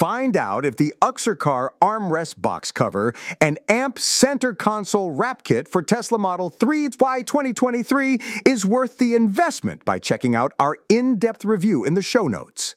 Find out if the Uxcer Car armrest box cover and amp center console wrap kit for Tesla Model 3Y 2023 is worth the investment by checking out our in depth review in the show notes.